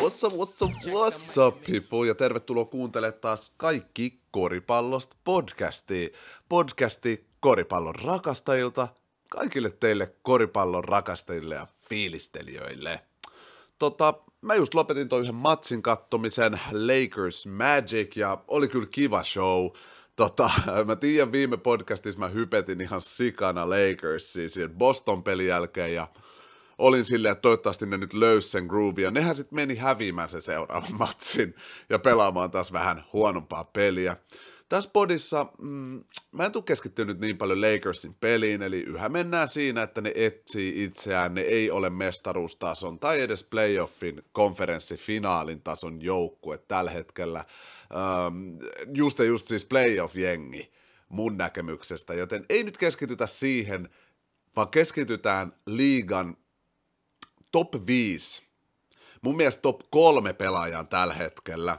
What's up, what's up, what's up, people? Ja tervetuloa kuuntelemaan taas kaikki koripallosta podcastia. Podcasti koripallon rakastajilta, kaikille teille koripallon rakastajille ja fiilistelijöille. Tota, mä just lopetin toi yhden matsin kattomisen, Lakers Magic, ja oli kyllä kiva show. Tota, mä tiedän viime podcastissa mä hypetin ihan sikana Lakersiin siihen Boston-pelin jälkeen, ja olin silleen, että toivottavasti ne nyt löysi sen groove, ja nehän sitten meni häviämään se seuraavan matsin ja pelaamaan taas vähän huonompaa peliä. Tässä podissa mm, mä en tule keskittynyt niin paljon Lakersin peliin, eli yhä mennään siinä, että ne etsii itseään, ne ei ole mestaruustason tai edes playoffin konferenssifinaalin tason joukkue tällä hetkellä. Um, just ja just siis playoff-jengi mun näkemyksestä, joten ei nyt keskitytä siihen, vaan keskitytään liigan top 5, mun mielestä top 3 pelaajaa tällä hetkellä,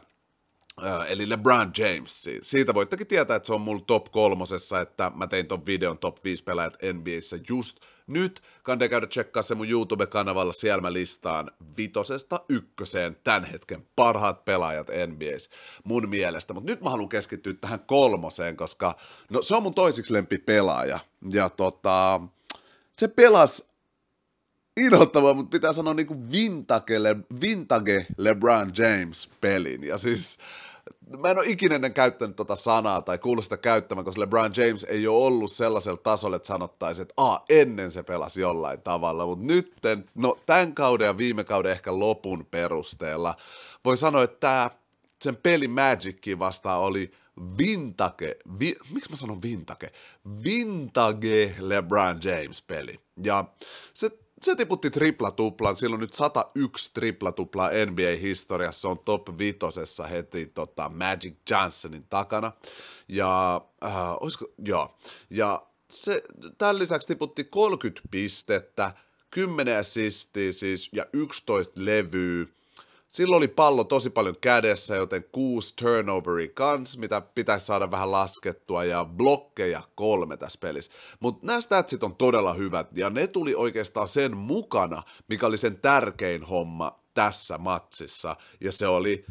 eli LeBron James. Siitä voittekin tietää, että se on mulla top kolmosessa, että mä tein ton videon top 5 pelaajat NBAssä just nyt. Kande käydä tsekkaa se mun YouTube-kanavalla, siellä mä listaan vitosesta ykköseen tämän hetken parhaat pelaajat NBAssä mun mielestä. Mutta nyt mä haluan keskittyä tähän kolmoseen, koska no, se on mun toisiksi lempi pelaaja. Ja tota, se pelasi inhottavaa, mutta pitää sanoa niin kuin vintage, Le, vintage LeBron James pelin. Ja siis mä en ole ikinä ennen käyttänyt tota sanaa tai kuullut sitä käyttämään, koska LeBron James ei ole ollut sellaisella tasolla, että sanottaisiin, että a, ennen se pelasi jollain tavalla, mutta nytten, no tämän kauden ja viime kauden ehkä lopun perusteella, voi sanoa, että tämä sen peli Magicki vastaan oli vintage, vi, miksi mä sanon vintage? Vintage LeBron James peli. Ja se se tiputti triplatuplan, silloin nyt 101 triplatuplaa NBA-historiassa, on top vitosessa heti tota, Magic Johnsonin takana. Ja, äh, olisiko, joo, ja se, tämän lisäksi tiputti 30 pistettä, 10 assistia siis, ja 11 levyä, Silloin oli pallo tosi paljon kädessä, joten kuusi turnoveri kans, mitä pitäisi saada vähän laskettua, ja blokkeja kolme tässä pelissä. Mutta nämä statsit on todella hyvät, ja ne tuli oikeastaan sen mukana, mikä oli sen tärkein homma tässä matsissa, ja se oli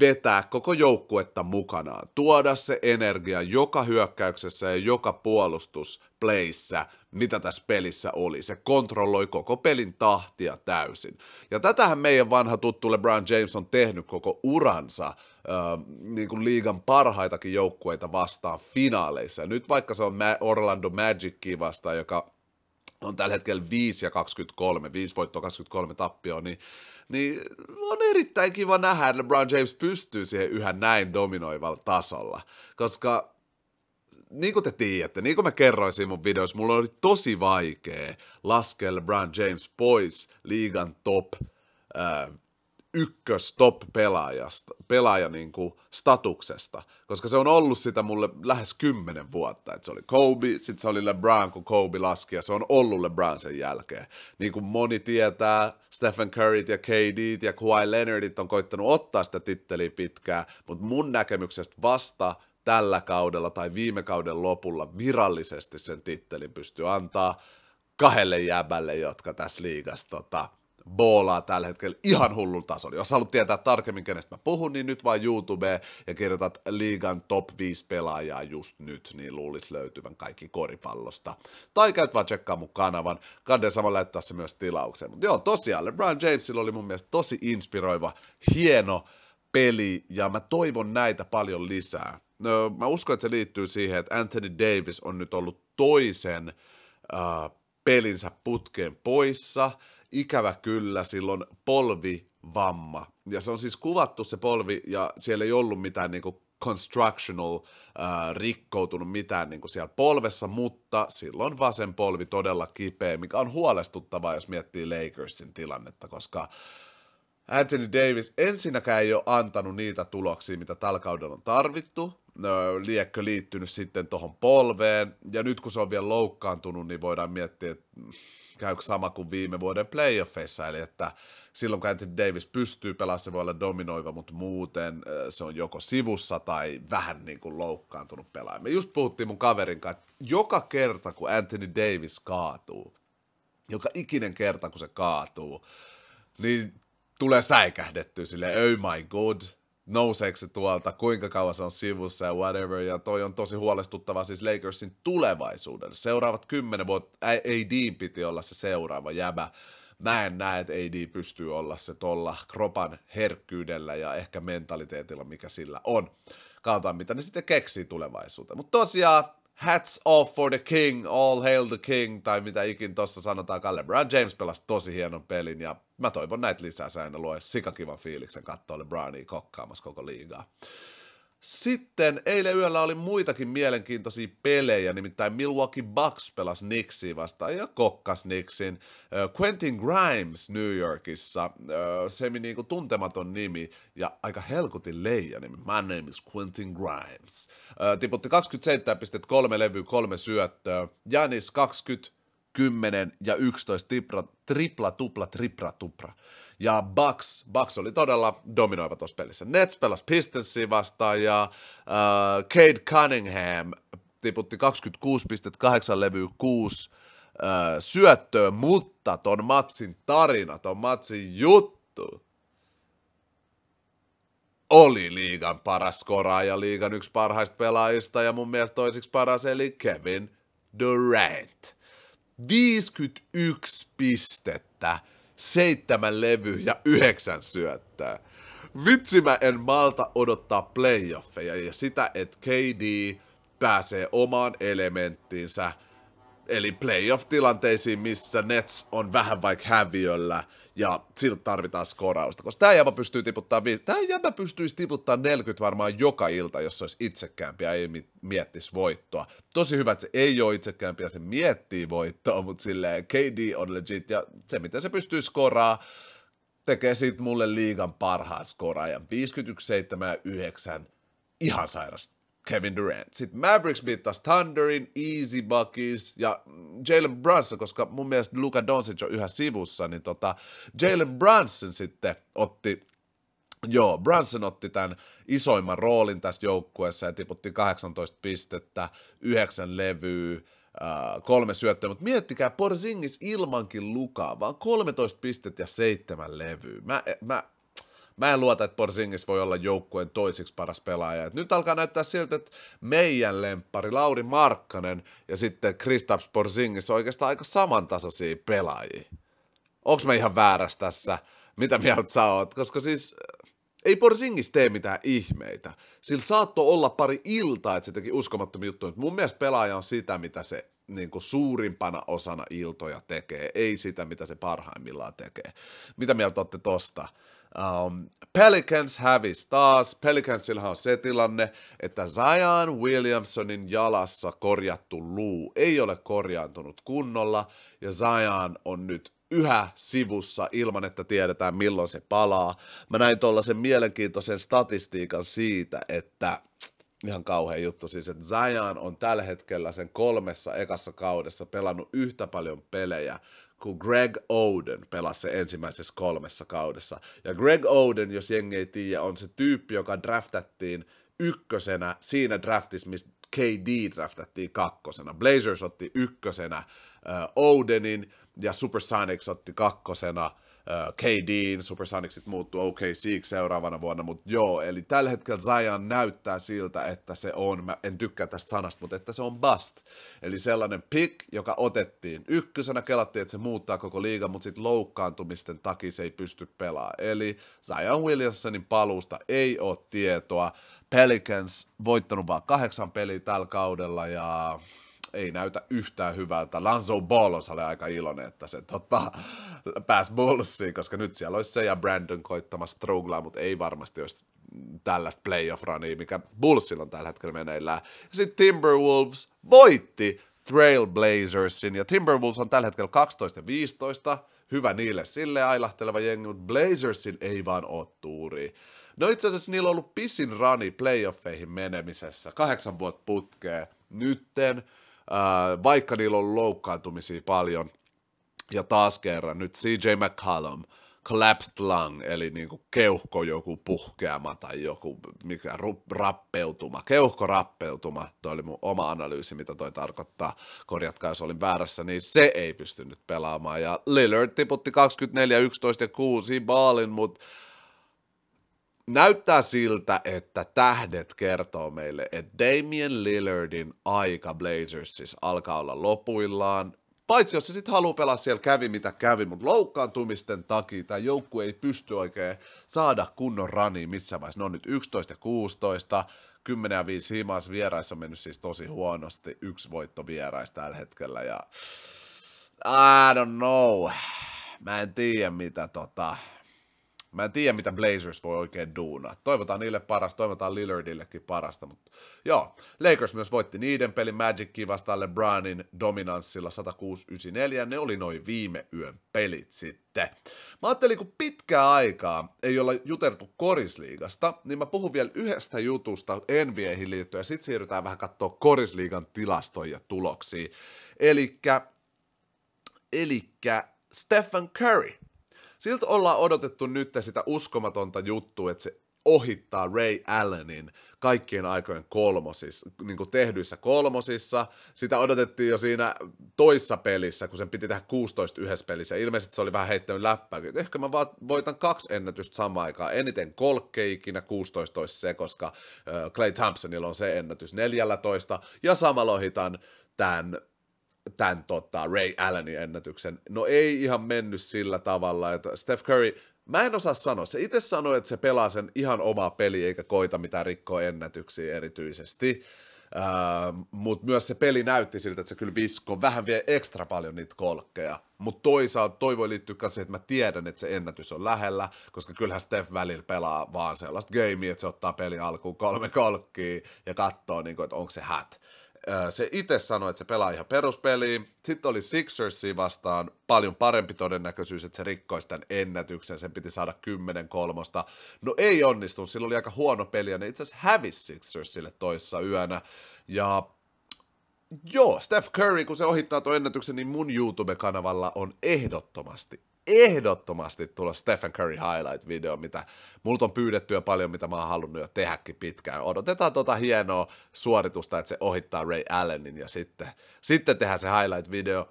vetää koko joukkuetta mukanaan, tuoda se energia joka hyökkäyksessä ja joka puolustuspleissä, mitä tässä pelissä oli. Se kontrolloi koko pelin tahtia täysin. Ja tätähän meidän vanha tuttu LeBron James on tehnyt koko uransa äh, niin kuin liigan parhaitakin joukkueita vastaan finaaleissa. Nyt vaikka se on Orlando Magicki vastaan, joka on tällä hetkellä 5 ja 23, 5 voittoa 23 tappioa, niin niin on erittäin kiva nähdä, että LeBron James pystyy siihen yhä näin dominoivalla tasolla, koska niin kuin te tiedätte, niin kuin mä kerroin siinä mun videossa, mulla oli tosi vaikea laskea LeBron James pois liigan top äh, ykkös top pelaajasta, pelaaja niin kuin statuksesta, koska se on ollut sitä mulle lähes kymmenen vuotta, että se oli Kobe, sitten se oli LeBron, kun Kobe laski, ja se on ollut LeBron sen jälkeen. Niin kuin moni tietää, Stephen Curryt ja KD ja Kawhi Leonardit on koittanut ottaa sitä titteliä pitkään, mutta mun näkemyksestä vasta tällä kaudella tai viime kauden lopulla virallisesti sen tittelin pystyy antaa kahdelle jäbälle, jotka tässä liigassa tota, boolaa tällä hetkellä ihan hullun tasolla. Jos haluat tietää tarkemmin, kenestä mä puhun, niin nyt vaan YouTubeen ja kirjoitat liigan top 5 pelaajaa just nyt, niin luulisi löytyvän kaikki koripallosta. Tai käyt vaan tsekkaa mun kanavan, kande samalla laittaa se myös tilaukseen. Mutta joo, tosiaan LeBron Jamesilla oli mun mielestä tosi inspiroiva, hieno peli, ja mä toivon näitä paljon lisää. No, mä uskon, että se liittyy siihen, että Anthony Davis on nyt ollut toisen uh, pelinsä putkeen poissa, ikävä kyllä silloin polvivamma. Ja se on siis kuvattu se polvi, ja siellä ei ollut mitään niinku constructional äh, rikkoutunut mitään niin kuin siellä polvessa, mutta silloin vasen polvi todella kipeä, mikä on huolestuttavaa, jos miettii Lakersin tilannetta, koska Anthony Davis ensinnäkään ei ole antanut niitä tuloksia, mitä tällä kaudella on tarvittu, liekkö liittynyt sitten tuohon polveen, ja nyt kun se on vielä loukkaantunut, niin voidaan miettiä, että käykö sama kuin viime vuoden playoffeissa, eli että silloin kun Anthony Davis pystyy pelaamaan, se voi olla dominoiva, mutta muuten se on joko sivussa tai vähän niin kuin loukkaantunut pelaaja. Me just puhuttiin mun kaverin kanssa, että joka kerta kun Anthony Davis kaatuu, joka ikinen kerta kun se kaatuu, niin tulee säikähdettyä sille oh my god, nouseeko se tuolta, kuinka kauan se on sivussa ja whatever, ja toi on tosi huolestuttava siis Lakersin tulevaisuudelle. Seuraavat kymmenen vuotta, AD piti olla se seuraava jäbä, mä en näe, että AD pystyy olla se tolla kropan herkkyydellä ja ehkä mentaliteetilla, mikä sillä on. Katsotaan, mitä ne sitten keksii tulevaisuuteen. Mutta tosiaan, hats off for the king, all hail the king, tai mitä ikin tossa sanotaan. LeBron James pelasi tosi hienon pelin, ja mä toivon näitä lisää säännö luo sikakivan fiiliksen katsoa LeBronia kokkaamassa koko liigaa. Sitten eilen yöllä oli muitakin mielenkiintoisia pelejä, nimittäin Milwaukee Bucks pelasi Knicksia vastaan ja kokkas Knicksin. Quentin Grimes New Yorkissa, semi niinku tuntematon nimi ja aika helkutin leija nimi. My name is Quentin Grimes. Tiputti 27 pistet, kolme levyä, kolme syöttöä. Janis 20, 10 ja 11 tripla, tripla tupla, tripla tupra. Ja Bucks, Bucks oli todella dominoiva tuossa pelissä. Nets pelasi Pistonsia vastaan ja uh, Cade Cunningham tiputti 26 pistettä, 8 levyä, 6 uh, syöttöä, mutta ton matsin tarina, ton matsin juttu oli liigan paras skoraaja, liigan yksi parhaista pelaajista ja mun mielestä toisiksi paras eli Kevin Durant. 51 pistettä seitsemän levy ja yhdeksän syöttää. Vitsi mä en malta odottaa playoffeja ja sitä, että KD pääsee omaan elementtiinsä, eli playoff-tilanteisiin, missä Nets on vähän vaikka häviöllä, ja siltä tarvitaan skorausta, koska tämä jäbä pystyy tiputtaa, tämä jäbä pystyisi tiputtaa 40 varmaan joka ilta, jos se olisi itsekäämpi ja ei miettisi voittoa. Tosi hyvä, että se ei ole itsekäämpi ja se miettii voittoa, mutta silleen KD on legit, ja se miten se pystyy skoraa, tekee siitä mulle liigan parhaan skoraajan. 51, 7 ja 9, ihan sairasta Kevin Durant. Sitten Mavericks biittasi Thunderin, Easy Buckies ja Jalen Brunson, koska mun mielestä Luka Doncic on yhä sivussa, niin tota, Jalen Brunson sitten otti, joo, Brunson otti tämän isoimman roolin tässä joukkueessa ja tiputti 18 pistettä, 9 levyä, Uh, kolme syöttöä, mutta miettikää, Porzingis ilmankin lukaa, vaan 13 pistettä ja seitsemän levyä. Mä, mä, mä en luota, että Porzingis voi olla joukkueen toisiksi paras pelaaja. Et nyt alkaa näyttää siltä, että meidän lemppari Lauri Markkanen ja sitten Kristaps Porzingis on oikeastaan aika samantasoisia pelaajia. Onks mä ihan väärässä tässä? Mitä mieltä sä oot? Koska siis ei Porzingis tee mitään ihmeitä. Sillä saattoi olla pari iltaa, että se teki uskomattomia juttuja. Mun mielestä pelaaja on sitä, mitä se niin kuin suurimpana osana iltoja tekee, ei sitä, mitä se parhaimmillaan tekee. Mitä mieltä olette tosta? Um, Pelicans hävisi taas. Pelicansilla on se tilanne, että Zion Williamsonin jalassa korjattu luu ei ole korjaantunut kunnolla, ja Zion on nyt yhä sivussa ilman, että tiedetään milloin se palaa. Mä näin tuollaisen mielenkiintoisen statistiikan siitä, että ihan kauhean juttu siis, että Zion on tällä hetkellä sen kolmessa ekassa kaudessa pelannut yhtä paljon pelejä kun Greg Oden pelasi se ensimmäisessä kolmessa kaudessa. Ja Greg Oden, jos jengi ei tiedä, on se tyyppi, joka draftattiin ykkösenä siinä draftissa, missä KD draftattiin kakkosena. Blazers otti ykkösenä uh, Odenin ja Supersonics otti kakkosena – KDin, Supersonicsit muuttuu OKC seuraavana vuonna, mutta joo, eli tällä hetkellä Zion näyttää siltä, että se on, mä en tykkää tästä sanasta, mutta että se on bust. Eli sellainen pick, joka otettiin ykkösenä, kelattiin, että se muuttaa koko liigan, mutta sitten loukkaantumisten takia se ei pysty pelaamaan. Eli Zion Williamsonin paluusta ei ole tietoa. Pelicans voittanut vaan kahdeksan peliä tällä kaudella ja ei näytä yhtään hyvältä. Lanzo Ballos oli aika iloinen, että se tota, pääsi Bullsiin, koska nyt siellä olisi se ja Brandon koittamassa struglaa, mutta ei varmasti olisi tällaista playoff-runia, mikä Bullsilla on tällä hetkellä meneillään. Sitten Timberwolves voitti Trailblazersin, ja Timberwolves on tällä hetkellä 12 ja 15, hyvä niille sille ailahteleva jengi, mutta Blazersin ei vaan ole tuuri. No itse asiassa niillä on ollut pisin rani playoffeihin menemisessä, kahdeksan vuotta putkeen. Nytten vaikka niillä on loukkaantumisia paljon. Ja taas kerran nyt CJ McCallum, collapsed lung, eli niin kuin keuhko joku puhkeama tai joku mikä rappeutuma, keuhkorappeutuma, toi oli mun oma analyysi, mitä toi tarkoittaa, korjatkaa jos olin väärässä, niin se ei pystynyt pelaamaan, ja Lillard tiputti 24, 11 ja 6 baalin, mutta näyttää siltä, että tähdet kertoo meille, että Damian Lillardin aika Blazersissa alkaa olla lopuillaan. Paitsi jos se sitten haluaa pelaa siellä kävi mitä kävi, mutta loukkaantumisten takia tämä joukku ei pysty oikein saada kunnon rani missä vaiheessa. Ne on nyt 11 ja 16, 10 ja 5 himas vieraissa on mennyt siis tosi huonosti. Yksi voitto vieraista tällä hetkellä ja I don't know. Mä en tiedä mitä tota, Mä en tiedä, mitä Blazers voi oikein duunaa. Toivotaan niille parasta, toivotaan Lillardillekin parasta, mutta joo. Lakers myös voitti niiden pelin Magicin vastaan LeBronin dominanssilla 106-94, ne oli noin viime yön pelit sitten. Mä ajattelin, kun pitkää aikaa ei olla juteltu korisliigasta, niin mä puhun vielä yhdestä jutusta NBAihin liittyen, ja sitten siirrytään vähän katsoa korisliigan tilastoja ja tuloksia. Elikkä, elikkä Stephen Curry – siltä ollaan odotettu nyt sitä uskomatonta juttua, että se ohittaa Ray Allenin kaikkien aikojen kolmosissa, niin kuin tehdyissä kolmosissa. Sitä odotettiin jo siinä toissa pelissä, kun sen piti tehdä 16 yhdessä pelissä. Ilmeisesti se oli vähän heittänyt läppää. Ehkä mä vaan voitan kaksi ennätystä samaan aikaan. Eniten kolkkeja ikinä 16 olisi se, koska Clay Thompsonilla on se ennätys 14. Ja samalla ohitan tämän tämän tota, Ray Allenin ennätyksen. No ei ihan mennyt sillä tavalla, että Steph Curry, mä en osaa sanoa, se itse sanoi, että se pelaa sen ihan omaa peli eikä koita mitään rikkoa ennätyksiä erityisesti, uh, mutta myös se peli näytti siltä, että se kyllä visko vähän vie ekstra paljon niitä kolkkeja, mutta toisaalta toi voi liittyä myös siihen, että mä tiedän, että se ennätys on lähellä, koska kyllähän Steph välillä pelaa vaan sellaista gamea, että se ottaa peli alkuun kolme kolkkia ja katsoo, niin kuin, että onko se hat se itse sanoi, että se pelaa ihan peruspeliin. Sitten oli Sixersi vastaan paljon parempi todennäköisyys, että se rikkoisi tämän ennätyksen. Sen piti saada 10 kolmosta. No ei onnistunut, sillä oli aika huono peli ja ne itse asiassa hävisi Sixersille toissa yönä. Ja joo, Steph Curry, kun se ohittaa tuon ennätyksen, niin mun YouTube-kanavalla on ehdottomasti ehdottomasti tulla Stephen Curry highlight-video, mitä multa on pyydetty jo paljon, mitä mä oon halunnut jo tehdäkin pitkään. Odotetaan tota hienoa suoritusta, että se ohittaa Ray Allenin ja sitten, sitten tehdään se highlight-video.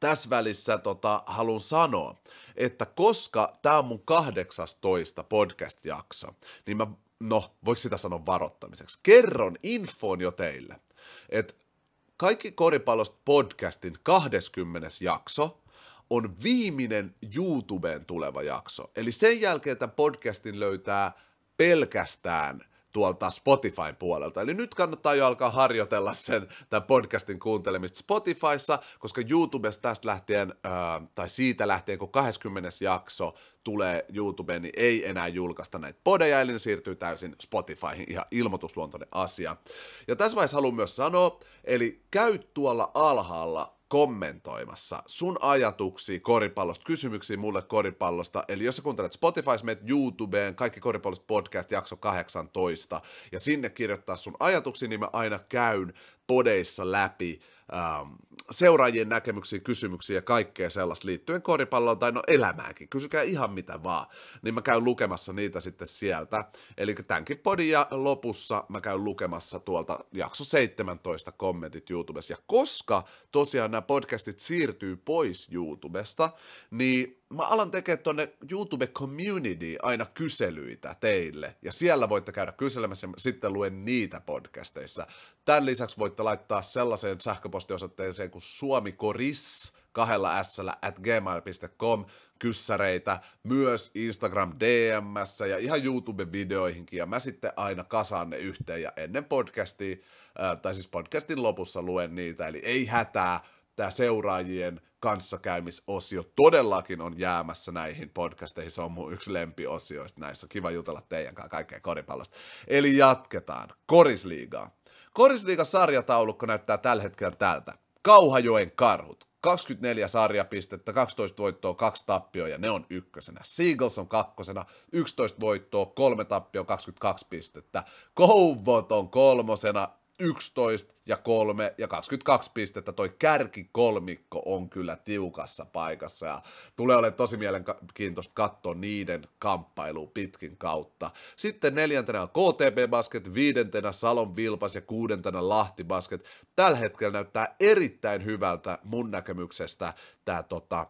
Tässä välissä tota, haluan sanoa, että koska tämä on mun 18 podcast-jakso, niin mä, no, voiko sitä sanoa varoittamiseksi? Kerron infon jo teille, että kaikki koripallosta podcastin 20. jakso on viimeinen YouTubeen tuleva jakso. Eli sen jälkeen tämän podcastin löytää pelkästään tuolta Spotifyn puolelta. Eli nyt kannattaa jo alkaa harjoitella sen tämän podcastin kuuntelemista Spotifyssa, koska YouTubesta tästä lähtien, äh, tai siitä lähtien, kun 20. jakso tulee YouTubeen, niin ei enää julkaista näitä podeja, eli ne siirtyy täysin Spotifyhin, ihan ilmoitusluontoinen asia. Ja tässä vaiheessa haluan myös sanoa, eli käy tuolla alhaalla kommentoimassa sun ajatuksia koripallosta, kysymyksiä mulle koripallosta. Eli jos sä kuuntelet Spotify, menet YouTubeen, kaikki koripallosta podcast, jakso 18, ja sinne kirjoittaa sun ajatuksia, niin mä aina käyn podeissa läpi ähm, seuraajien näkemyksiä, kysymyksiä ja kaikkea sellaista liittyen koripalloon tai no elämäänkin. Kysykää ihan mitä vaan. Niin mä käyn lukemassa niitä sitten sieltä. Eli tämänkin podin ja lopussa mä käyn lukemassa tuolta jakso 17 kommentit YouTubessa. Ja koska tosiaan nämä podcastit siirtyy pois YouTubesta, niin mä alan tekemään tuonne YouTube Community aina kyselyitä teille, ja siellä voitte käydä kyselemässä, ja sitten luen niitä podcasteissa. Tämän lisäksi voitte laittaa sellaiseen sähköpostiosoitteeseen kuin suomikoris kahdella s at gmail.com kyssäreitä, myös Instagram DMS ja ihan YouTube-videoihinkin, ja mä sitten aina kasaan ne yhteen, ja ennen podcastia, tai siis podcastin lopussa luen niitä, eli ei hätää, tämä seuraajien kanssakäymisosio todellakin on jäämässä näihin podcasteihin. Se on mun yksi lempiosioista näissä. Kiva jutella teidän kanssa kaikkea koripallosta. Eli jatketaan. Korisliigaa. Korisliigan sarjataulukko näyttää tällä hetkellä tältä. Kauhajoen karhut. 24 sarjapistettä, 12 voittoa, 2 tappioa ja ne on ykkösenä. Seagulls on kakkosena, 11 voittoa, 3 tappioa, 22 pistettä. Kouvot on kolmosena, 11 ja 3 ja 22 pistettä. Toi kärkikolmikko on kyllä tiukassa paikassa ja tulee olemaan tosi mielenkiintoista katsoa niiden kamppailu pitkin kautta. Sitten neljäntenä on KTB Basket, viidentenä Salon Vilpas ja kuudentena Lahti Basket. Tällä hetkellä näyttää erittäin hyvältä mun näkemyksestä tämä tota,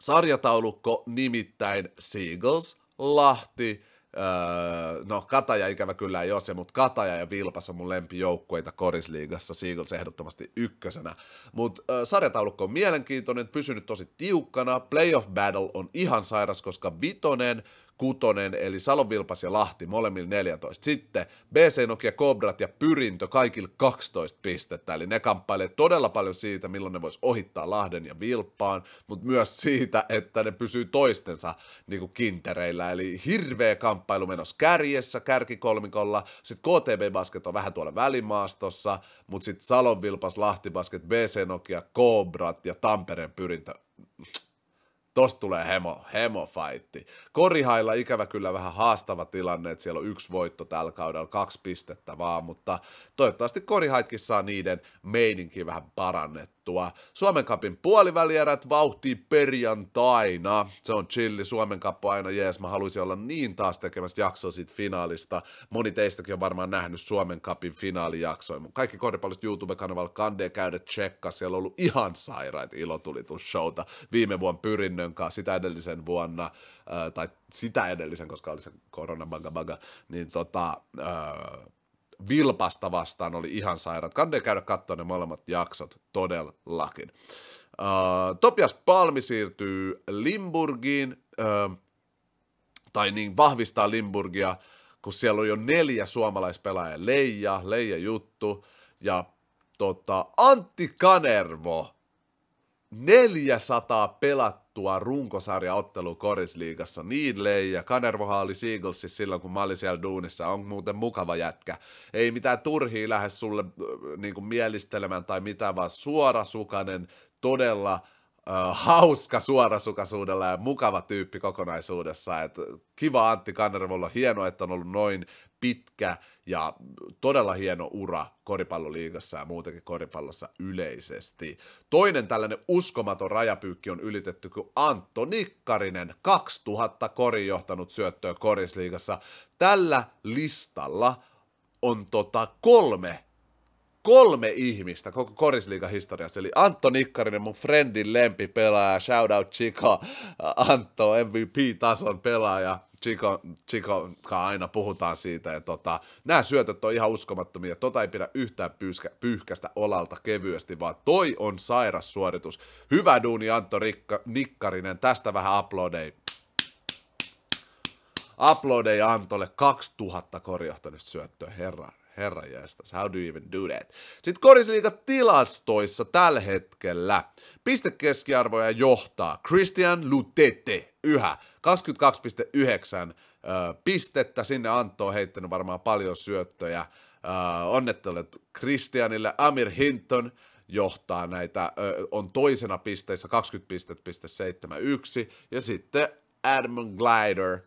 sarjataulukko, nimittäin Seagulls, Lahti, Öö, no Kataja ikävä kyllä ei ole se, mutta Kataja ja Vilpas on mun lempijoukkueita Korisliigassa, Seagulls ehdottomasti ykkösenä. Mutta öö, sarjataulukko on mielenkiintoinen, pysynyt tosi tiukkana, playoff battle on ihan sairas, koska Vitonen, kutonen, eli Salon Vilpas ja Lahti, molemmilla 14. Sitten BC Nokia, Kobrat ja Pyrintö, kaikilla 12 pistettä, eli ne kamppailee todella paljon siitä, milloin ne vois ohittaa Lahden ja Vilppaan, mutta myös siitä, että ne pysyy toistensa niin kuin kintereillä, eli hirveä kamppailu menossa kärjessä, kärkikolmikolla, sitten KTB Basket on vähän tuolla välimaastossa, mutta sitten Salon Vilpas, Lahti Basket, BC Nokia, Kobrat ja Tampereen Pyrintö, tosta tulee hemo, hemo fightti. Korihailla ikävä kyllä vähän haastava tilanne, että siellä on yksi voitto tällä kaudella, kaksi pistettä vaan, mutta toivottavasti Korihaitkin saa niiden meininki vähän parannettua juttua. Suomen kapin puolivälierät vauhtii perjantaina. Se on chilli, Suomen kappo aina jees. Mä haluaisin olla niin taas tekemässä jaksoa siitä finaalista. Moni teistäkin on varmaan nähnyt Suomen kapin finaalijaksoja. Kaikki koripallosta YouTube-kanavalla kandee käydä tsekka. Siellä on ollut ihan sairaita ilotulitushowta viime vuonna Pyrinnön kanssa, sitä edellisen vuonna, äh, tai sitä edellisen, koska oli se korona baga baga, niin tota, äh, Vilpasta vastaan oli ihan sairaat. Kannattaa käydä katsoa ne molemmat jaksot todellakin. Uh, Topias Palmi siirtyy Limburgiin, uh, tai niin vahvistaa Limburgia, kun siellä on jo neljä suomalaispelaajaa. Leija, Leija Juttu ja tota, Antti Kanervo 400 pelattua runkosarjaottelua korisliigassa. Niin Leija, Kanervohan oli Seaglesissa silloin, kun mä olin siellä duunissa. On muuten mukava jätkä. Ei mitään turhia lähde sulle äh, niin kuin mielistelemään tai mitään, vaan suorasukainen, todella Uh, hauska suorasukaisuudella ja mukava tyyppi kokonaisuudessa. Et kiva Antti Kanervolla, hienoa, että on ollut noin pitkä ja todella hieno ura koripalloliigassa ja muutenkin koripallossa yleisesti. Toinen tällainen uskomaton rajapyykki on ylitetty, kun Antto Nikkarinen, 2000 korin johtanut syöttöä korisliigassa. Tällä listalla on tota kolme kolme ihmistä koko korisliigan historiassa, eli Antto Nikkarinen, mun friendin lempipelaaja, shout out Chico, Antto, MVP-tason pelaaja, Chico, Chico aina puhutaan siitä, ja tota, nämä syötöt on ihan uskomattomia, tota ei pidä yhtään pyyskä, pyyhkästä olalta kevyesti, vaan toi on sairas suoritus. Hyvä duuni Antto Rikka, Nikkarinen, tästä vähän uploadei. Uploadei Antolle 2000 korjahtanut syöttöä, herra, herra jästäs, how do you even do that? Sitten korisliiga tilastoissa tällä hetkellä. Pistekeskiarvoja johtaa Christian Lutete yhä. 22,9 pistettä, sinne Antto on heittänyt varmaan paljon syöttöjä, onnettelut Christianille, Amir Hinton johtaa näitä, on toisena pisteissä 20 pistettä, piste 71, ja sitten Adam Glider,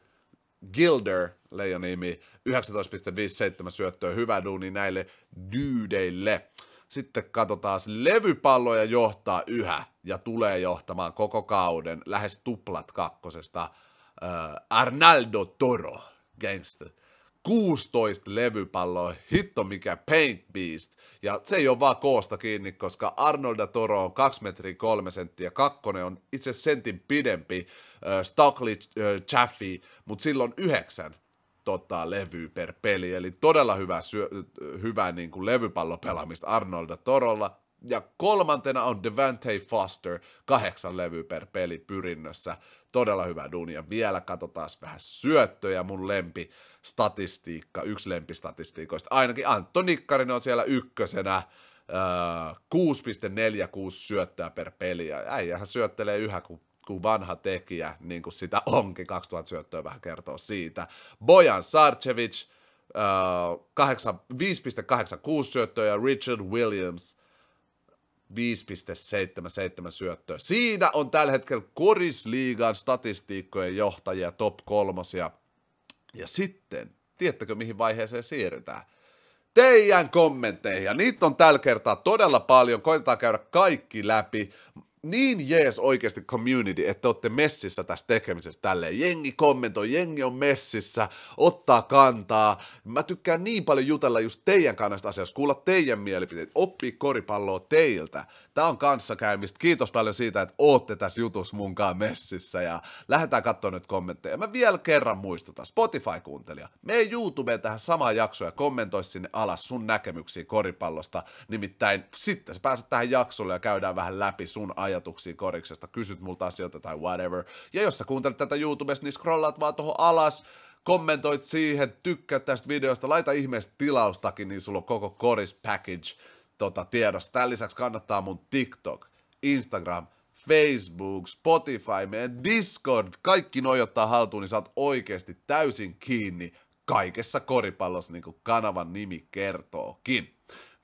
Gilder, leijonimi, 19,57 syöttöä, hyvä duuni näille dyydeille. Sitten katsotaan, levypalloja johtaa yhä ja tulee johtamaan koko kauden lähes tuplat kakkosesta äh, Arnaldo Toro, gangster. 16 levypalloa, hitto mikä Paint Beast. Ja se ei ole vaan koosta kiinni, koska Arnolda Toro on 2 metriä 3 senttiä, kakkonen on itse sentin pidempi, äh, Stockley äh, Chaffee, mutta silloin yhdeksän tota, levyä per peli, eli todella hyvä, syö, hyvä niin kuin levypallopelaamista Arnolda Torolla. Ja kolmantena on Devante Foster, kahdeksan levyä per peli pyrinnössä. Todella hyvä duunia. Vielä katsotaan vähän syöttöjä, mun lempi statistiikka, yksi lempistatistiikoista. Ainakin Antto Nikkarinen on siellä ykkösenä, 6,46 syöttöä per peli, ja äijähän syöttelee yhä, kuin vanha tekijä, niin kuin sitä onkin, 2000 syöttöä vähän kertoo siitä. Bojan Sarcevic, uh, 5,86 syöttöä ja Richard Williams 5,77 syöttöä. Siinä on tällä hetkellä Korisliigan statistiikkojen johtajia top kolmosia. Ja sitten, tiedättekö mihin vaiheeseen siirrytään? teidän kommentteihin. Ja niitä on tällä kertaa todella paljon. Koitetaan käydä kaikki läpi niin jees oikeasti community, että olette messissä tässä tekemisessä tälleen. Jengi kommentoi, jengi on messissä, ottaa kantaa. Mä tykkään niin paljon jutella just teidän kannasta asiasta, kuulla teidän mielipiteet, oppii koripalloa teiltä. Tää on kanssakäymistä. Kiitos paljon siitä, että ootte tässä jutussa munkaan messissä ja lähdetään katsomaan nyt kommentteja. Mä vielä kerran muistutan, Spotify-kuuntelija, mene YouTubeen tähän samaan jaksoon ja kommentoi sinne alas sun näkemyksiä koripallosta. Nimittäin sitten sä pääset tähän jaksolle ja käydään vähän läpi sun ajatuksia koriksesta, kysyt multa asioita tai whatever. Ja jos sä kuuntelet tätä YouTubesta, niin scrollaat vaan tuohon alas, kommentoit siihen, tykkää tästä videosta, laita ihmeessä tilaustakin, niin sulla on koko koris package tota, tiedossa. Tämän lisäksi kannattaa mun TikTok, Instagram, Facebook, Spotify, meidän Discord, kaikki noi ottaa haltuun, niin sä oot oikeasti täysin kiinni kaikessa koripallossa, niin kuin kanavan nimi kertookin.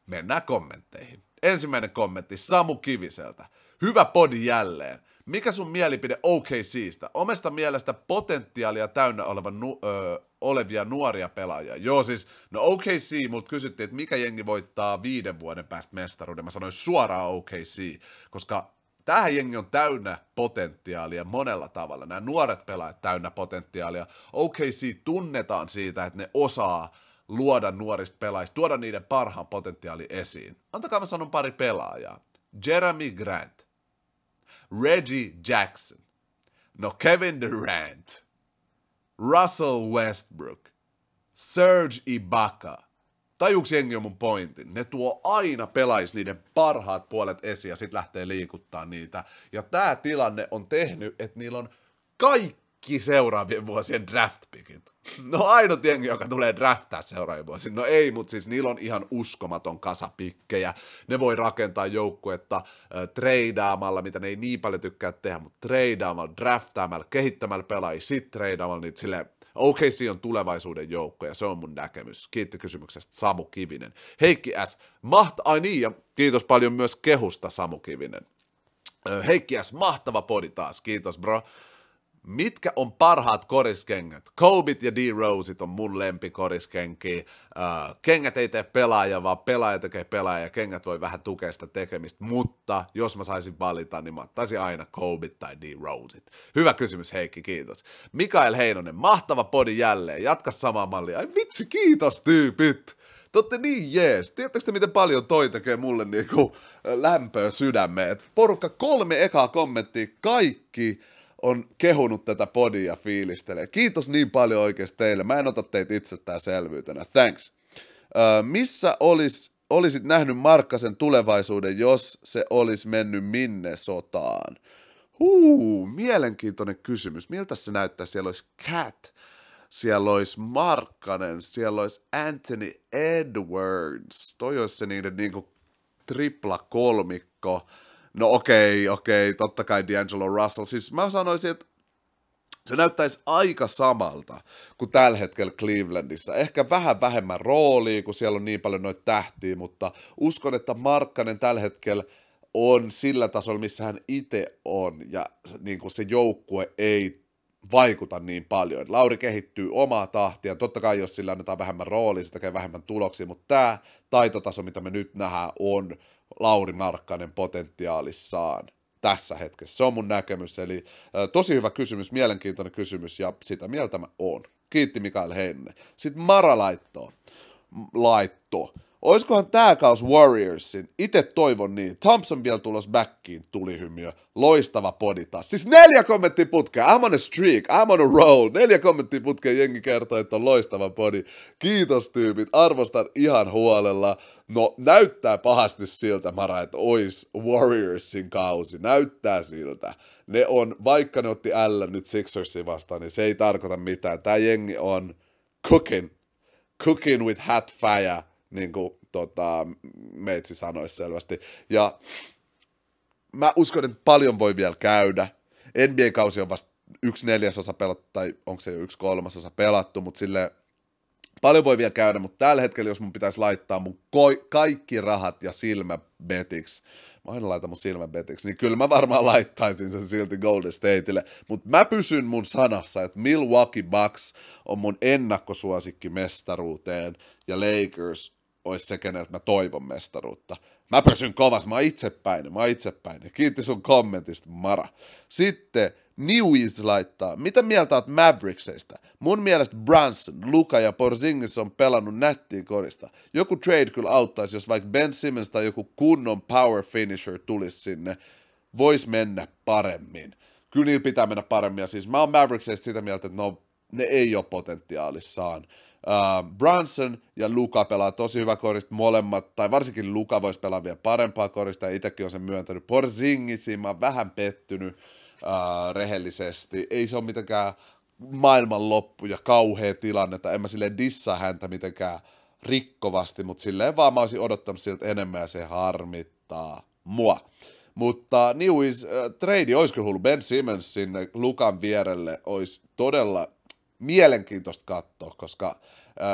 Mennään kommentteihin. Ensimmäinen kommentti Samu Kiviseltä. Hyvä podi jälleen. Mikä sun mielipide OKCstä? Omesta mielestä potentiaalia täynnä oleva nu- öö, olevia nuoria pelaajia. Joo siis, no OKC, multa kysyttiin, että mikä jengi voittaa viiden vuoden päästä mestaruuden. Mä sanoin suoraan OKC, koska tähän jengi on täynnä potentiaalia monella tavalla. Nämä nuoret pelaajat täynnä potentiaalia. OKC tunnetaan siitä, että ne osaa luoda nuorista pelaajista, tuoda niiden parhaan potentiaali esiin. Antakaa mä sanon pari pelaajaa. Jeremy Grant, Reggie Jackson, no Kevin Durant, Russell Westbrook, Serge Ibaka. Tajuuks jengi mun pointin? Ne tuo aina pelais niiden parhaat puolet esiin ja sit lähtee liikuttaa niitä. Ja tää tilanne on tehnyt, että niillä on kaikki seuraavien vuosien draft pickit. No ainut jengi, joka tulee draftaa seuraavien vuosien. No ei, mutta siis niillä on ihan uskomaton kasa pikkejä. Ne voi rakentaa joukkuetta äh, treidaamalla, mitä ne ei niin paljon tykkää tehdä, mutta treidaamalla, draftaamalla, kehittämällä pelaajia, sit treidaamalla niitä silleen, OKC on tulevaisuuden joukko ja se on mun näkemys. Kiitti kysymyksestä Samu Kivinen. Heikki S. Maht... Ai niin, ja kiitos paljon myös kehusta Samu Kivinen. Heikki S. Mahtava podi taas. Kiitos bro. Mitkä on parhaat koriskengät? Kobit ja D. Rosit on mun lempikoriskenki. Uh, kengät ei tee pelaaja, vaan pelaaja tekee pelaaja. Kengät voi vähän tukea sitä tekemistä, mutta jos mä saisin valita, niin mä ottaisin aina Kobit tai D. Rosit. Hyvä kysymys Heikki, kiitos. Mikael Heinonen, mahtava podi jälleen. Jatka samaa mallia. Ai vitsi, kiitos tyypit. Te niin jees. Tiedättekö te, miten paljon toi tekee mulle niinku lämpöä sydämeen? Porukka kolme ekaa kommenttia, kaikki on kehunut tätä podia fiilistelee. Kiitos niin paljon oikeasti teille. Mä en ota teitä itsestäänselvyytenä. Thanks. Öö, missä olis, olisit nähnyt Markkasen tulevaisuuden, jos se olisi mennyt minne sotaan? Huu, mielenkiintoinen kysymys. Miltä se näyttää? Siellä olisi Cat, siellä olisi Markkanen, siellä olisi Anthony Edwards. Toi olisi se niiden niinku tripla kolmikko no okei, okei, totta kai D'Angelo Russell. Siis mä sanoisin, että se näyttäisi aika samalta kuin tällä hetkellä Clevelandissa. Ehkä vähän vähemmän roolia, kun siellä on niin paljon noita tähtiä, mutta uskon, että Markkanen tällä hetkellä on sillä tasolla, missä hän itse on, ja niin kuin se joukkue ei vaikuta niin paljon. Lauri kehittyy omaa tahtia. Totta kai, jos sillä annetaan vähemmän roolia, se tekee vähemmän tuloksia, mutta tämä taitotaso, mitä me nyt nähdään, on Lauri Markkanen potentiaalissaan tässä hetkessä. Se on mun näkemys, eli tosi hyvä kysymys, mielenkiintoinen kysymys, ja sitä mieltä mä oon. Kiitti Mikael Henne. Sitten Mara laittoo. Laitto. Oiskohan tää kaus Warriorsin? Itse toivon niin. Thompson vielä tulos backiin, tuli hymiö. Loistava podi taas. Siis neljä kommenttia putkea. I'm on a streak, I'm on a roll. Neljä kommenttia putkea jengi kertoo, että on loistava podi. Kiitos tyypit, arvostan ihan huolella. No näyttää pahasti siltä, Mara, että ois Warriorsin kausi. Näyttää siltä. Ne on, vaikka ne otti L nyt Sixersin vastaan, niin se ei tarkoita mitään. Tää jengi on cooking. Cooking with hat fire niin kuin tota, meitsi sanoisi selvästi. Ja mä uskon, että paljon voi vielä käydä. NBA-kausi on vasta yksi neljäsosa pelattu, tai onko se jo yksi kolmasosa pelattu, mutta sille paljon voi vielä käydä, mutta tällä hetkellä, jos mun pitäisi laittaa mun ko- kaikki rahat ja silmäbetiksi, mä aina laitan mun silmäbetiksi, niin kyllä mä varmaan laittaisin sen silti Golden Stateille, mutta mä pysyn mun sanassa, että Milwaukee Bucks on mun ennakkosuosikki mestaruuteen, ja Lakers olisi se, keneltä mä toivon mestaruutta. Mä pysyn kovas, mä oon itsepäinen, mä oon itsepäinen. Kiitti sun kommentista, Mara. Sitten Newies laittaa, mitä mieltä oot Mavericksista? Mun mielestä Brunson, Luka ja Porzingis on pelannut nättiä korista. Joku trade kyllä auttaisi, jos vaikka Ben Simmons tai joku kunnon power finisher tulisi sinne. Vois mennä paremmin. Kyllä niillä pitää mennä paremmin. Ja siis mä oon Mavericksista sitä mieltä, että no, ne ei ole potentiaalissaan. Uh, Brunson ja Luka pelaa tosi hyvä korista molemmat, tai varsinkin Luka voisi pelaa vielä parempaa korista, ja itsekin on sen myöntänyt. Porzingisiin mä oon vähän pettynyt uh, rehellisesti. Ei se ole mitenkään maailmanloppu ja kauhea tilanne, että en mä silleen dissaa häntä mitenkään rikkovasti, mutta silleen vaan mä olisin odottanut siltä enemmän ja se harmittaa mua. Mutta Newies uh, trade olisi kyllä hullu. Ben Simmons sinne Lukan vierelle olisi todella mielenkiintoista katsoa, koska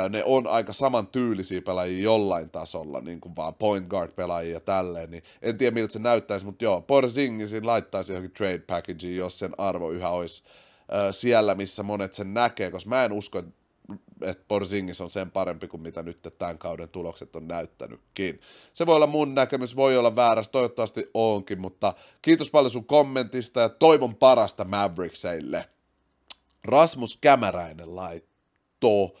ne on aika saman tyylisiä pelaajia jollain tasolla, niin kuin vaan point guard pelaajia ja tälleen, niin en tiedä miltä se näyttäisi, mutta joo, Porzingisin laittaisi johonkin trade packageen, jos sen arvo yhä olisi siellä, missä monet sen näkee, koska mä en usko, että Porzingis on sen parempi kuin mitä nyt tämän kauden tulokset on näyttänytkin. Se voi olla mun näkemys, voi olla väärässä, toivottavasti onkin, mutta kiitos paljon sun kommentista ja toivon parasta Maverickseille. Rasmus Kämäräinen laittoo.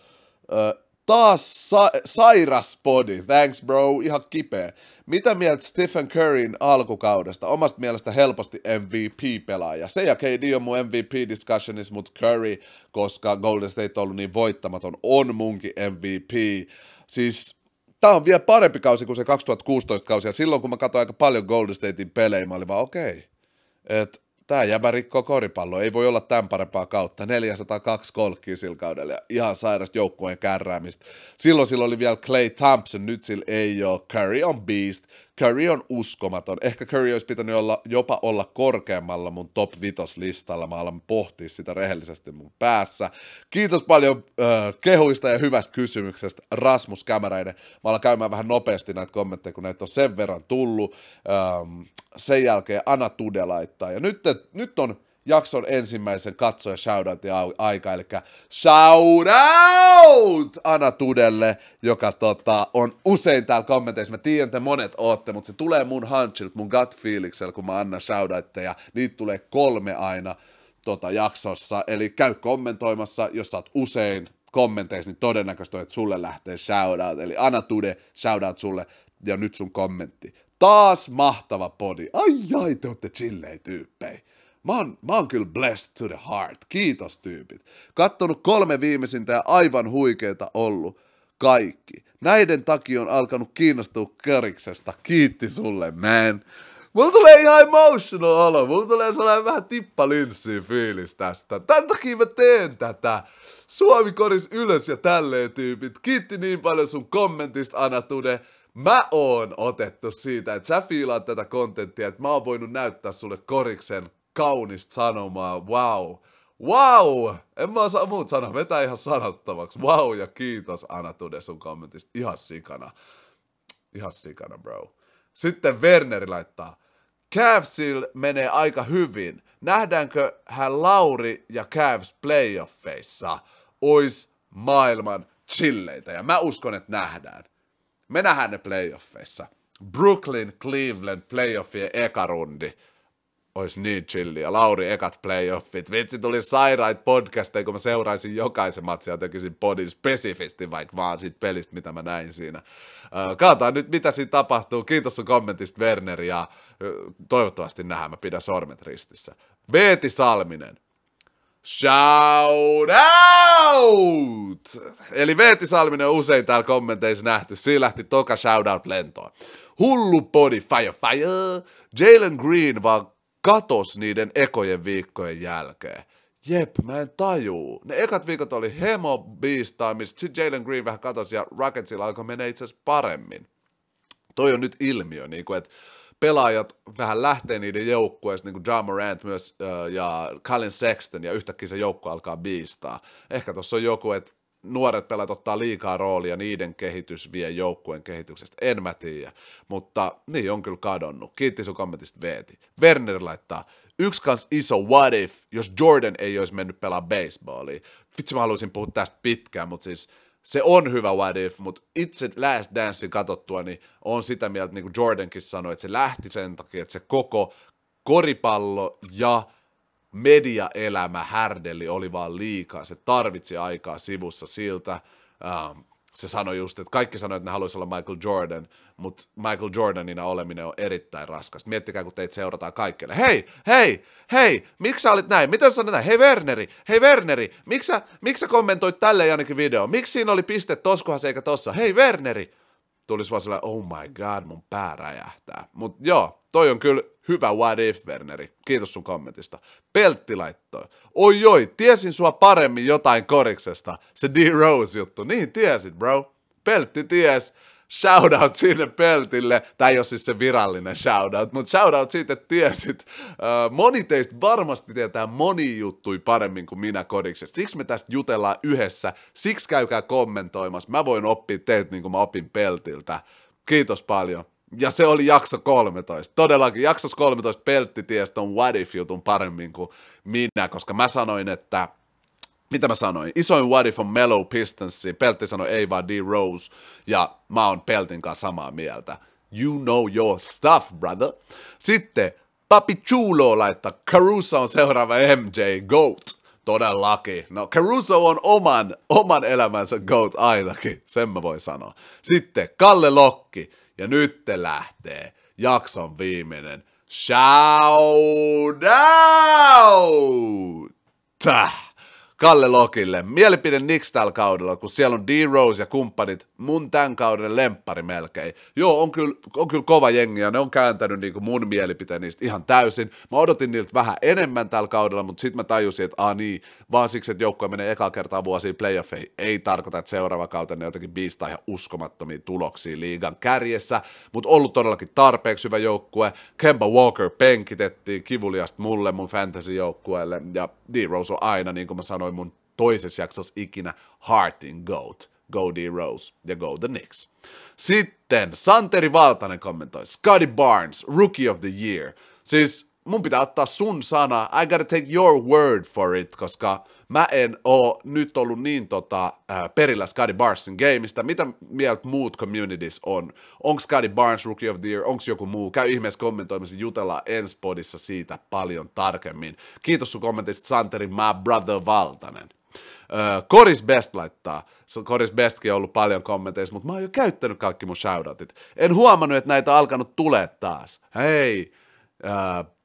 Ö, taas sa- sairas body, thanks bro, ihan kipeä. Mitä mieltä Stephen Curryn alkukaudesta? Omasta mielestä helposti MVP-pelaaja. Se ja KD on mun MVP-discussionissa, mutta Curry, koska Golden State on ollut niin voittamaton, on munkin MVP. Siis tämä on vielä parempi kausi kuin se 2016 kausi, ja silloin kun mä katsoin aika paljon Golden Statein pelejä, mä olin vaan okei, okay, tämä jäbä rikkoo koripallo, ei voi olla tämän parempaa kautta. 402 kolkkia sillä kaudella ihan sairasta joukkueen kärräämistä. Silloin sillä oli vielä Clay Thompson, nyt sillä ei ole. Curry on beast, Curry on uskomaton. Ehkä Curry olisi pitänyt olla, jopa olla korkeammalla mun top 5 listalla. Mä alan pohtia sitä rehellisesti mun päässä. Kiitos paljon äh, kehuista ja hyvästä kysymyksestä, Rasmus Kämäräinen. Mä alan käymään vähän nopeasti näitä kommentteja, kun näitä on sen verran tullut. Ähm, sen jälkeen Ana Tude laittaa. Ja nyt, nyt on jakson ensimmäisen katsoja shoutoutin aika, eli shout out Ana Tudelle, joka tota, on usein täällä kommenteissa. Mä tiedän, että monet ootte, mutta se tulee mun hunchilta, mun gut feeliksellä, kun mä annan shoutoutteja. Niitä tulee kolme aina tota, jaksossa, eli käy kommentoimassa, jos sä oot usein kommenteissa, niin todennäköisesti on, että sulle lähtee shoutout, eli Ana Tude, shoutout sulle, ja nyt sun kommentti. Taas mahtava podi. Ai ai, te ootte chillei tyyppejä. Mä oon, mä oon kyllä blessed to the heart. Kiitos tyypit. Kattonut kolme viimeisintä ja aivan huikeeta ollut. Kaikki. Näiden takia on alkanut kiinnostua kariksesta. Kiitti sulle, man. Mulla tulee ihan emotional olo. Mulla tulee sellainen vähän tippalinssiin fiilis tästä. Tän takia mä teen tätä. Suomi koris ylös ja tälleen tyypit. Kiitti niin paljon sun kommentista, Anatude. Mä oon otettu siitä, että sä fiilaat tätä kontenttia, että mä oon voinut näyttää sulle koriksen kaunista sanomaa, wow. Wow! En mä osaa muut sanoa, vetää ihan sanottavaksi. Wow ja kiitos Anna Tude sun kommentista. Ihan sikana. Ihan sikana, bro. Sitten Werneri laittaa. Cavsil menee aika hyvin. Nähdäänkö hän Lauri ja Cavs playoffeissa? Ois maailman chilleitä. Ja mä uskon, että nähdään. Me nähdään ne playoffeissa. Brooklyn, Cleveland, playoffien eka rundi olisi niin chillia. Lauri, ekat playoffit. Vitsi, tuli sairaat podcasteja, kun mä seuraisin jokaisen matsia ja tekisin podin spesifisti, vaikka vaan siitä pelistä, mitä mä näin siinä. Katsotaan nyt, mitä siinä tapahtuu. Kiitos sun kommentista, Werner, ja toivottavasti nähdään. Mä pidän sormet ristissä. Veeti Salminen. Shout out! Eli Veeti Salminen on usein täällä kommenteissa nähty. Siinä lähti toka shout out lentoon. Hullu body, fire, fire. Jalen Green vaan katos niiden ekojen viikkojen jälkeen. Jep, mä en tajuu. Ne ekat viikot oli hemo beastaamista, sitten Jalen Green vähän katosi ja Rocketsilla alkoi mennä itse asiassa paremmin. Toi on nyt ilmiö, niin kuin, että pelaajat vähän lähtee niiden joukkueesta, niin kuin John Morant myös ja Colin Sexton, ja yhtäkkiä se joukko alkaa biistaa. Ehkä tuossa on joku, että nuoret pelaajat ottaa liikaa roolia, niiden kehitys vie joukkueen kehityksestä, en mä tiedä, mutta niin on kyllä kadonnut. Kiitti sun kommentista Veeti. Werner laittaa, yksi kans iso what if, jos Jordan ei olisi mennyt pelaa baseballia. Vitsi mä haluaisin puhua tästä pitkään, mutta siis se on hyvä what if, mutta itse Last Dancein katsottua, niin on sitä mieltä, niin kuin Jordankin sanoi, että se lähti sen takia, että se koko koripallo ja mediaelämä härdeli oli vaan liikaa. Se tarvitsi aikaa sivussa siltä. Um, se sanoi just, että kaikki sanoi, että ne haluaisi olla Michael Jordan, mutta Michael Jordanina oleminen on erittäin raskasta. Miettikää, kun teitä seurataan kaikille. Hei, hei, hei, miksi sä olit näin? Miten sä näin? Hei Werneri, hei Werneri, miksi sä, miksi sä kommentoit tälle ainakin video? Miksi siinä oli piste toskohan se eikä tossa? Hei Werneri, tulisi vaan sellainen, oh my god, mun pää räjähtää. Mut joo, toi on kyllä hyvä what if, Werneri. Kiitos sun kommentista. Peltti laittoi. Oi oi, tiesin sua paremmin jotain koriksesta. Se D-Rose-juttu. Niin tiesit, bro. Peltti ties. Shoutout sinne Peltille. Ei ole siis se virallinen shoutout, mutta shoutout siitä, että tiesit. Uh, moni teistä varmasti tietää moni juttui paremmin kuin minä kodiksesta. Siksi me tästä jutellaan yhdessä. Siksi käykää kommentoimassa. Mä voin oppia teiltä niin kuin mä opin Peltiltä. Kiitos paljon. Ja se oli jakso 13. Todellakin jaksossa 13 Peltti ties ton What If-jutun paremmin kuin minä, koska mä sanoin, että mitä mä sanoin? Isoin what if on Mellow Pistonsi. Peltti sanoi ei vaan D-Rose. Ja mä oon Peltin kanssa samaa mieltä. You know your stuff, brother. Sitten Papi Chulo laittaa Caruso on seuraava MJ GOAT. Todellakin. No Caruso on oman, oman elämänsä GOAT ainakin. Sen mä voin sanoa. Sitten Kalle Lokki. Ja nyt te lähtee jakson viimeinen shout out! Kalle Lokille. Mielipide Knicks tällä kaudella, kun siellä on D-Rose ja kumppanit, mun tämän kauden lemppari melkein. Joo, on kyllä, on kyllä kova jengi ja ne on kääntänyt niin kuin mun mielipiteen niistä ihan täysin. Mä odotin niiltä vähän enemmän tällä kaudella, mutta sitten mä tajusin, että ah niin, vaan siksi, että joukkue menee eka kertaa vuosiin playoffeihin, ei tarkoita, että seuraava kautta ne jotenkin biistaa ihan uskomattomia tuloksia liigan kärjessä, mutta ollut todellakin tarpeeksi hyvä joukkue. Kemba Walker penkitettiin kivuliasta mulle mun fantasy-joukkueelle ja D-Rose on aina, niin kuin mä sanoin, mun toisessa jaksossa ikinä Heartin Goat. Go D Rose ja Go the Knicks. Sitten Santeri Valtanen kommentoi, Scotty Barnes, Rookie of the Year. Siis mun pitää ottaa sun sana, I gotta take your word for it, koska mä en oo nyt ollut niin tota, äh, perillä Scotty Barnesin gameista. Mitä mieltä muut communities on? Onko Scotty Barnes Rookie of the Year? Onko joku muu? Käy ihmeessä kommentoimassa, jutellaan Enspodissa siitä paljon tarkemmin. Kiitos sun kommentista, Santeri, my brother Valtanen. Uh, Coris Best laittaa. Coris Bestkin on ollut paljon kommenteissa, mutta mä oon jo käyttänyt kaikki mun shoutoutit. En huomannut, että näitä on alkanut tulee taas. Hei, uh,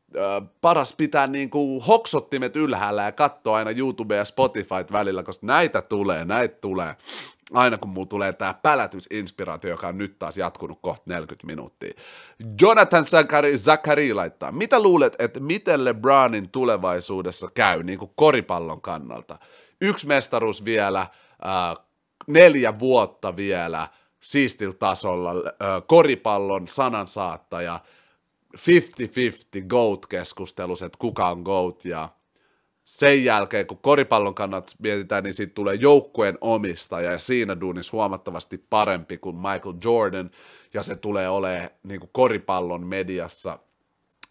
paras pitää niin kuin hoksottimet ylhäällä ja katsoa aina YouTube ja Spotify välillä, koska näitä tulee, näitä tulee. Aina kun mulla tulee tämä pälätysinspiraatio, joka on nyt taas jatkunut kohta 40 minuuttia. Jonathan Zachary, Zachary laittaa, mitä luulet, että miten LeBronin tulevaisuudessa käy niin kuin koripallon kannalta? Yksi mestaruus vielä, neljä vuotta vielä, siistillä tasolla, koripallon sanansaattaja – 50-50 GOAT-keskustelus, että kuka on GOAT, ja sen jälkeen, kun koripallon kannat mietitään, niin siitä tulee joukkueen omistaja, ja siinä duunis huomattavasti parempi kuin Michael Jordan, ja se tulee olemaan niin kuin koripallon mediassa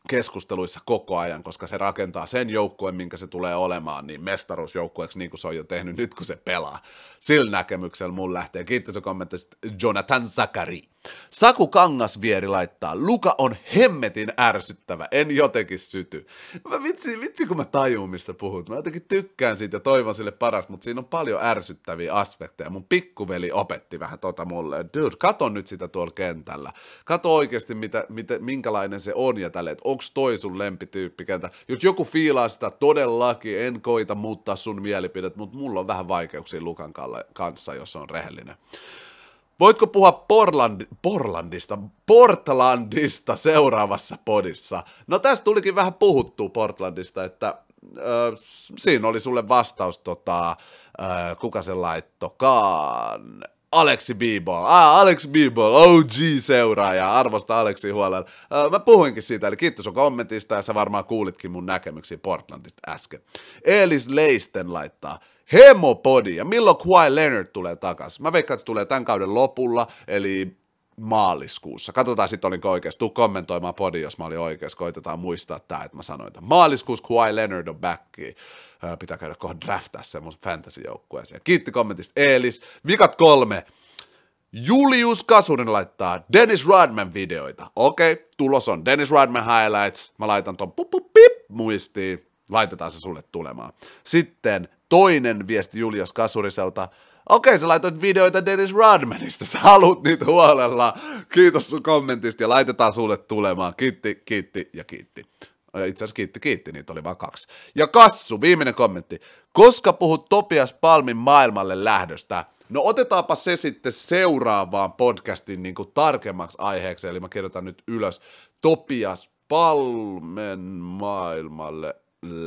keskusteluissa koko ajan, koska se rakentaa sen joukkueen, minkä se tulee olemaan, niin mestaruusjoukkueeksi, niin kuin se on jo tehnyt nyt, kun se pelaa. Sillä näkemyksellä mun lähtee. Kiitos kommentista Jonathan Zakari. Saku Kangasvieri laittaa, Luka on hemmetin ärsyttävä, en jotenkin syty. Mä vitsi, vitsi kun mä tajun, mistä puhut. Mä jotenkin tykkään siitä ja toivon sille parasta, mutta siinä on paljon ärsyttäviä aspekteja. Mun pikkuveli opetti vähän tota mulle. Dude, kato nyt sitä tuolla kentällä. Kato oikeasti, mitä, mitä, minkälainen se on ja tälle, että onks toi sun lempityyppi kentä. Jos joku fiilaa sitä todellakin, en koita muuttaa sun mielipidet, mutta mulla on vähän vaikeuksia Lukan kanssa, jos on rehellinen. Voitko puhua Portland, Portlandista, Portlandista seuraavassa podissa? No tästä tulikin vähän puhuttua Portlandista, että äh, siinä oli sulle vastaus, tota, äh, kuka se laittokaan, Aleksi Beeball. Ah, Alex Beeball, OG-seuraaja, arvosta Aleksi huolella. Mä puhuinkin siitä, eli kiitos sun kommentista, ja sä varmaan kuulitkin mun näkemyksiä Portlandista äsken. Elis Leisten laittaa, Hemopodi, ja milloin Kawhi Leonard tulee takaisin? Mä veikkaan, että se tulee tämän kauden lopulla, eli maaliskuussa. Katsotaan sitten olinko oikeassa. Tuu kommentoimaan podi, jos mä olin oikeassa. Koitetaan muistaa tää, että mä sanoin, että maaliskuussa Kawhi Leonard on backi. Pitää käydä kohta draftaa semmoisen fantasy-joukkueeseen. Kiitti kommentista Eelis. Vikat kolme. Julius Kasunen laittaa Dennis Rodman videoita. Okei, okay, tulos on Dennis Rodman highlights. Mä laitan ton pup, pup, pip muistiin. Laitetaan se sulle tulemaan. Sitten toinen viesti Julius Kasuriselta. Okei, sä laitoit videoita Dennis Rodmanista, sä haluat niitä huolella. Kiitos sun kommentista ja laitetaan sulle tulemaan. Kiitti, kiitti ja kiitti. Itse asiassa kiitti, kiitti, niitä oli vain kaksi. Ja Kassu, viimeinen kommentti. Koska puhut Topias Palmin maailmalle lähdöstä? No otetaanpa se sitten seuraavaan podcastin niin kuin tarkemmaksi aiheeksi, eli mä kirjoitan nyt ylös Topias Palmen maailmalle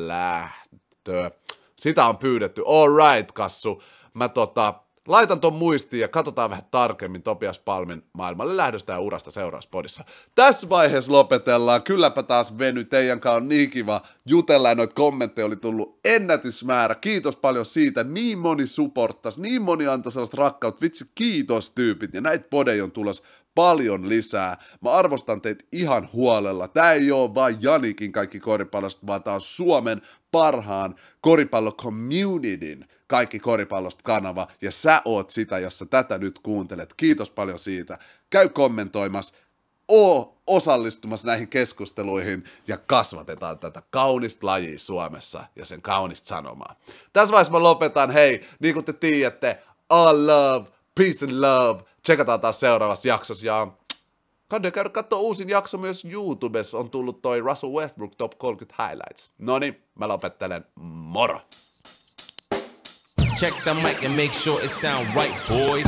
lähtö. Sitä on pyydetty. All right, Kassu. Mä tota, laitan ton muistiin ja katsotaan vähän tarkemmin Topias Palmin maailmalle lähdöstä ja urasta seurauspodissa. Tässä vaiheessa lopetellaan. Kylläpä taas veny. Teidän kanssa on niin kiva jutella noita kommentteja oli tullut ennätysmäärä. Kiitos paljon siitä. Niin moni supporttas, niin moni antoi sellaista rakkautta. Vitsi, kiitos tyypit. Ja näitä podeja on tulossa paljon lisää. Mä arvostan teitä ihan huolella. Tää ei oo vain Janikin kaikki koripallosta, vaan tää on Suomen parhaan koripallo-communityn kaikki koripallosta kanava, ja sä oot sitä, jossa tätä nyt kuuntelet. Kiitos paljon siitä. Käy kommentoimassa, oo osallistumassa näihin keskusteluihin ja kasvatetaan tätä kaunista lajia Suomessa ja sen kaunista sanomaa. Tässä vaiheessa mä lopetan, hei, niin kuin te tiedätte, all love, peace and love, tsekataan taas seuraavassa jaksossa ja Kannattaa käydä katsoa uusin jakso myös YouTubessa. On tullut toi Russell Westbrook Top 30 Highlights. No niin, mä lopettelen. Moro! Check the mic and make sure it sound right, boys.